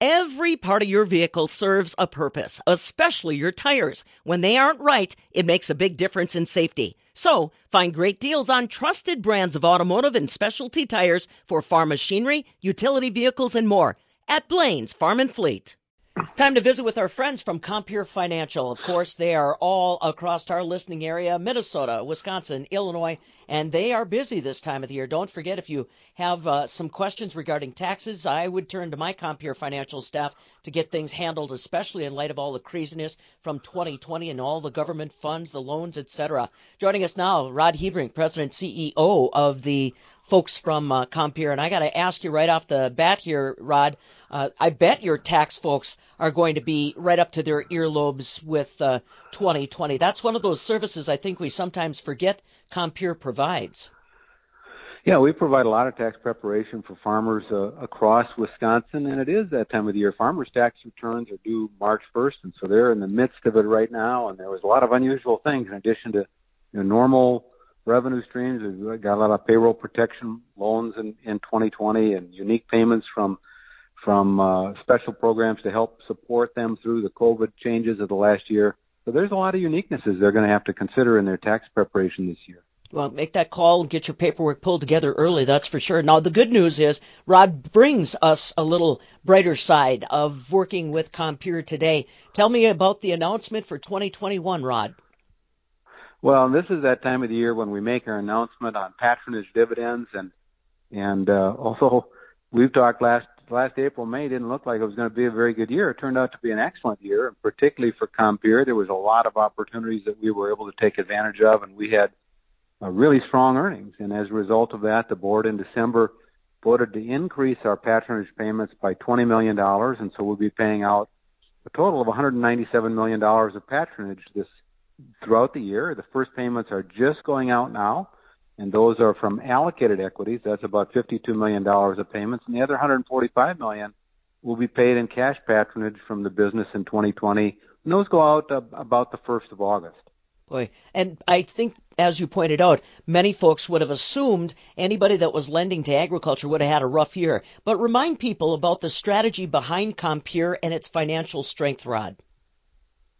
Every part of your vehicle serves a purpose, especially your tires. When they aren't right, it makes a big difference in safety. So, find great deals on trusted brands of automotive and specialty tires for farm machinery, utility vehicles, and more at Blaine's Farm and Fleet. Time to visit with our friends from Compeer Financial. Of course, they are all across our listening area Minnesota, Wisconsin, Illinois, and they are busy this time of the year. Don't forget, if you have uh, some questions regarding taxes, I would turn to my Compeer Financial staff to get things handled, especially in light of all the craziness from 2020 and all the government funds, the loans, etc. Joining us now, Rod Hebrink, President CEO of the folks from uh, Compeer. And I got to ask you right off the bat here, Rod. Uh, I bet your tax folks are going to be right up to their earlobes with uh, 2020. That's one of those services I think we sometimes forget Compeer provides. Yeah, we provide a lot of tax preparation for farmers uh, across Wisconsin, and it is that time of the year. Farmers' tax returns are due March 1st, and so they're in the midst of it right now. And there was a lot of unusual things in addition to you know, normal revenue streams. We've got a lot of payroll protection loans in, in 2020 and unique payments from from uh, special programs to help support them through the COVID changes of the last year. So there's a lot of uniquenesses they're going to have to consider in their tax preparation this year. Well, make that call and get your paperwork pulled together early, that's for sure. Now, the good news is Rod brings us a little brighter side of working with Compeer today. Tell me about the announcement for 2021, Rod. Well, this is that time of the year when we make our announcement on patronage dividends and and uh, also we've talked last last April, May didn't look like it was going to be a very good year. It turned out to be an excellent year, and particularly for Compeer. There was a lot of opportunities that we were able to take advantage of, and we had uh, really strong earnings. And as a result of that, the board in December voted to increase our patronage payments by $20 million, and so we'll be paying out a total of $197 million of patronage this throughout the year. The first payments are just going out now and those are from allocated equities. That's about $52 million of payments, and the other 145 million will be paid in cash patronage from the business in 2020. And those go out about the 1st of August. Boy, and I think, as you pointed out, many folks would have assumed anybody that was lending to agriculture would have had a rough year. But remind people about the strategy behind Compeer and its financial strength, Rod.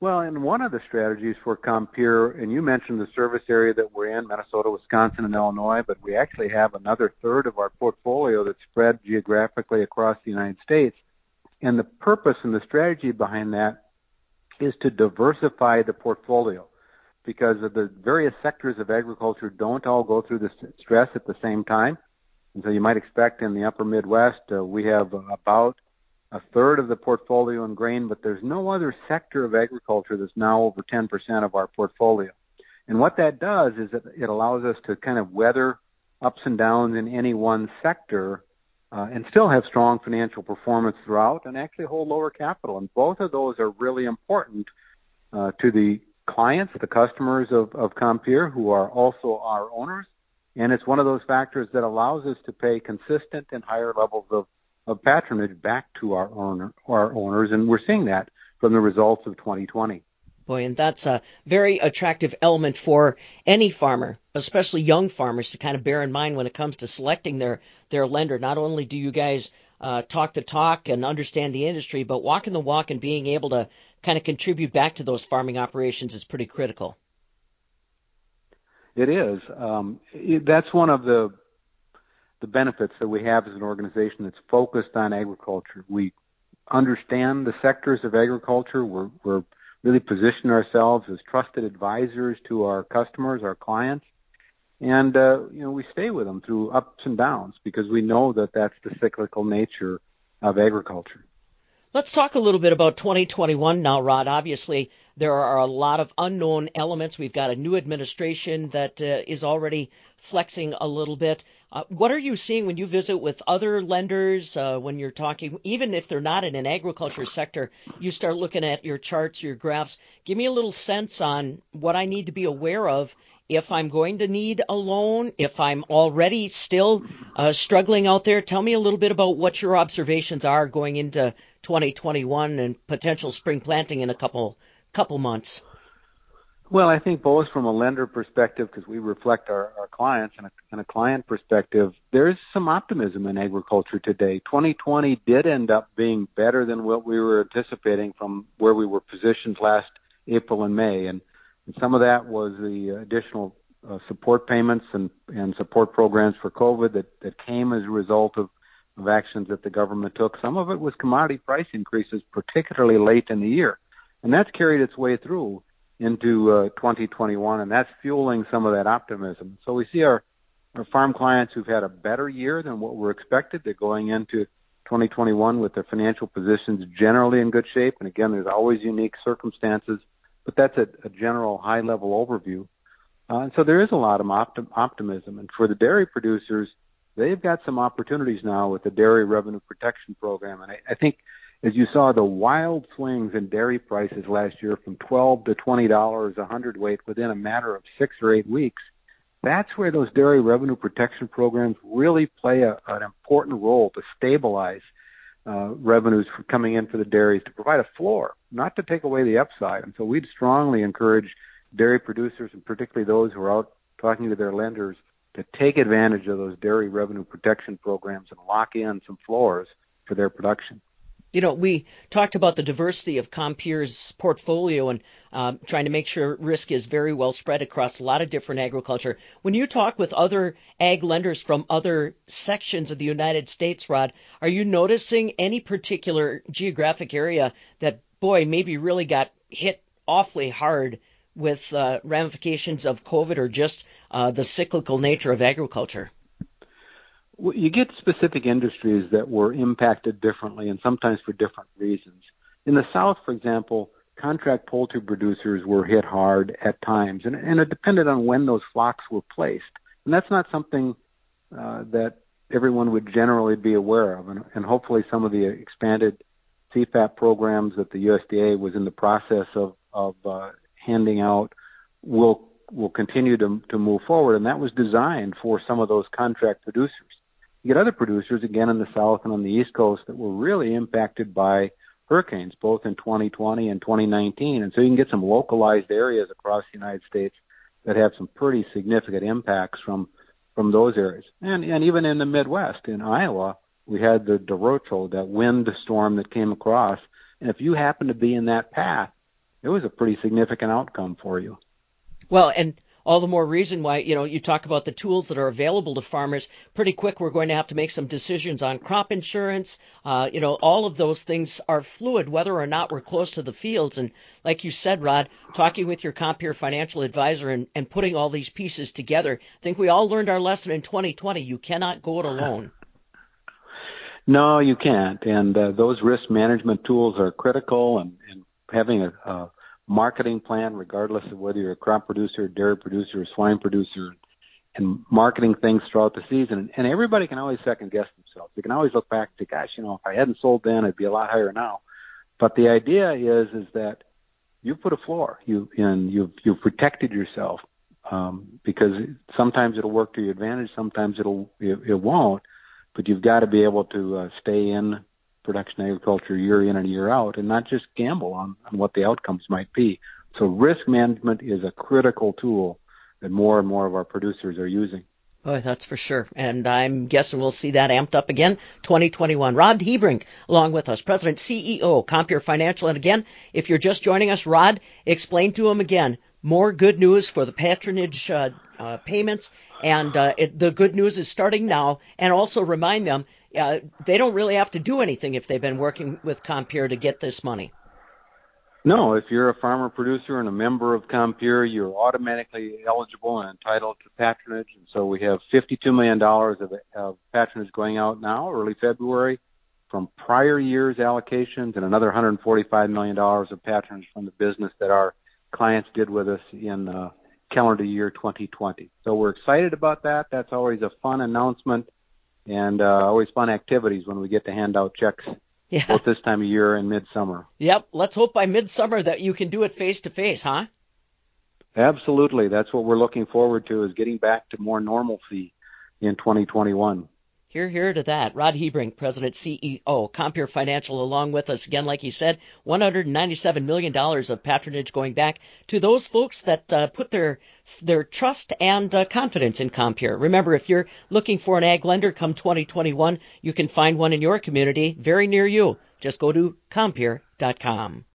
Well, and one of the strategies for Compeer, and you mentioned the service area that we're in, Minnesota, Wisconsin, and Illinois, but we actually have another third of our portfolio that's spread geographically across the United States. And the purpose and the strategy behind that is to diversify the portfolio because the various sectors of agriculture don't all go through the stress at the same time. And so you might expect in the upper Midwest, uh, we have about a third of the portfolio in grain, but there's no other sector of agriculture that's now over 10% of our portfolio. And what that does is it, it allows us to kind of weather ups and downs in any one sector uh, and still have strong financial performance throughout and actually hold lower capital. And both of those are really important uh, to the clients, the customers of, of Compeer, who are also our owners. And it's one of those factors that allows us to pay consistent and higher levels of of patronage back to our owner, our owners, and we're seeing that from the results of 2020. Boy, and that's a very attractive element for any farmer, especially young farmers, to kind of bear in mind when it comes to selecting their their lender. Not only do you guys uh, talk the talk and understand the industry, but walking the walk and being able to kind of contribute back to those farming operations is pretty critical. It is. Um, it, that's one of the the benefits that we have as an organization that's focused on agriculture. We understand the sectors of agriculture. We're, we're really positioning ourselves as trusted advisors to our customers, our clients, and uh, you know we stay with them through ups and downs because we know that that's the cyclical nature of agriculture. Let's talk a little bit about 2021 now, Rod. Obviously, there are a lot of unknown elements. We've got a new administration that uh, is already flexing a little bit. Uh, what are you seeing when you visit with other lenders, uh, when you're talking, even if they're not in an agriculture sector, you start looking at your charts, your graphs. Give me a little sense on what I need to be aware of if I'm going to need a loan, if I'm already still uh, struggling out there. Tell me a little bit about what your observations are going into 2021 and potential spring planting in a couple couple months. Well, I think both from a lender perspective, because we reflect our, our clients, and a, and a client perspective, there is some optimism in agriculture today. 2020 did end up being better than what we were anticipating from where we were positioned last April and May. And, and some of that was the additional uh, support payments and, and support programs for COVID that, that came as a result of, of actions that the government took. Some of it was commodity price increases, particularly late in the year. And that's carried its way through into uh, 2021, and that's fueling some of that optimism. So we see our, our farm clients who've had a better year than what we're expected. They're going into 2021 with their financial positions generally in good shape. And again, there's always unique circumstances, but that's a, a general high level overview. Uh, and so there is a lot of optim- optimism. And for the dairy producers, they've got some opportunities now with the Dairy Revenue Protection Program. And I, I think as you saw the wild swings in dairy prices last year from 12 to 20 dollars a hundredweight within a matter of six or eight weeks, that's where those dairy revenue protection programs really play a, an important role to stabilize uh, revenues for coming in for the dairies to provide a floor, not to take away the upside. And so we'd strongly encourage dairy producers and particularly those who are out talking to their lenders to take advantage of those dairy revenue protection programs and lock in some floors for their production. You know, we talked about the diversity of Compeer's portfolio and um, trying to make sure risk is very well spread across a lot of different agriculture. When you talk with other ag lenders from other sections of the United States, Rod, are you noticing any particular geographic area that, boy, maybe really got hit awfully hard with uh, ramifications of COVID or just uh, the cyclical nature of agriculture? You get specific industries that were impacted differently and sometimes for different reasons. In the South, for example, contract poultry producers were hit hard at times, and, and it depended on when those flocks were placed. And that's not something uh, that everyone would generally be aware of. And, and hopefully, some of the expanded CFAP programs that the USDA was in the process of, of uh, handing out will will continue to, to move forward. And that was designed for some of those contract producers. You get other producers, again in the South and on the East Coast, that were really impacted by hurricanes, both in 2020 and 2019. And so you can get some localized areas across the United States that have some pretty significant impacts from from those areas. And and even in the Midwest, in Iowa, we had the derecho, that wind storm that came across. And if you happen to be in that path, it was a pretty significant outcome for you. Well, and all the more reason why, you know, you talk about the tools that are available to farmers. Pretty quick, we're going to have to make some decisions on crop insurance. Uh, you know, all of those things are fluid, whether or not we're close to the fields. And like you said, Rod, talking with your Compeer financial advisor and, and putting all these pieces together, I think we all learned our lesson in 2020. You cannot go it alone. No, you can't. And uh, those risk management tools are critical, and, and having a, a marketing plan, regardless of whether you're a crop producer, dairy producer, or swine producer, and marketing things throughout the season. And everybody can always second guess themselves. They can always look back to, gosh, you know, if I hadn't sold then, I'd be a lot higher now. But the idea is, is that you put a floor, you and you've you've protected yourself um, because sometimes it'll work to your advantage, sometimes it'll it, it won't. But you've got to be able to uh, stay in production agriculture year in and year out and not just gamble on, on what the outcomes might be. So risk management is a critical tool that more and more of our producers are using. Boy, that's for sure. And I'm guessing we'll see that amped up again 2021. Rod Hebrink along with us, President CEO, Compeer Financial. And again, if you're just joining us, Rod, explain to him again more good news for the patronage uh, uh, payments. And uh, it, the good news is starting now. And also remind them uh, they don't really have to do anything if they've been working with Compeer to get this money. No, if you're a farmer producer and a member of Compeer, you're automatically eligible and entitled to patronage. And so we have $52 million of, of patronage going out now, early February, from prior year's allocations, and another $145 million of patronage from the business that our clients did with us in uh, calendar year 2020. So we're excited about that. That's always a fun announcement and uh, always fun activities when we get to hand out checks yeah. both this time of year and midsummer. Yep. Let's hope by midsummer that you can do it face to face, huh? Absolutely. That's what we're looking forward to is getting back to more normalcy in 2021. Here, here to that. Rod Hebrink, President CEO, Compeer Financial, along with us again, like he said, $197 million of patronage going back to those folks that uh, put their their trust and uh, confidence in Compeer. Remember, if you're looking for an ag lender come 2021, you can find one in your community very near you. Just go to Compeer.com.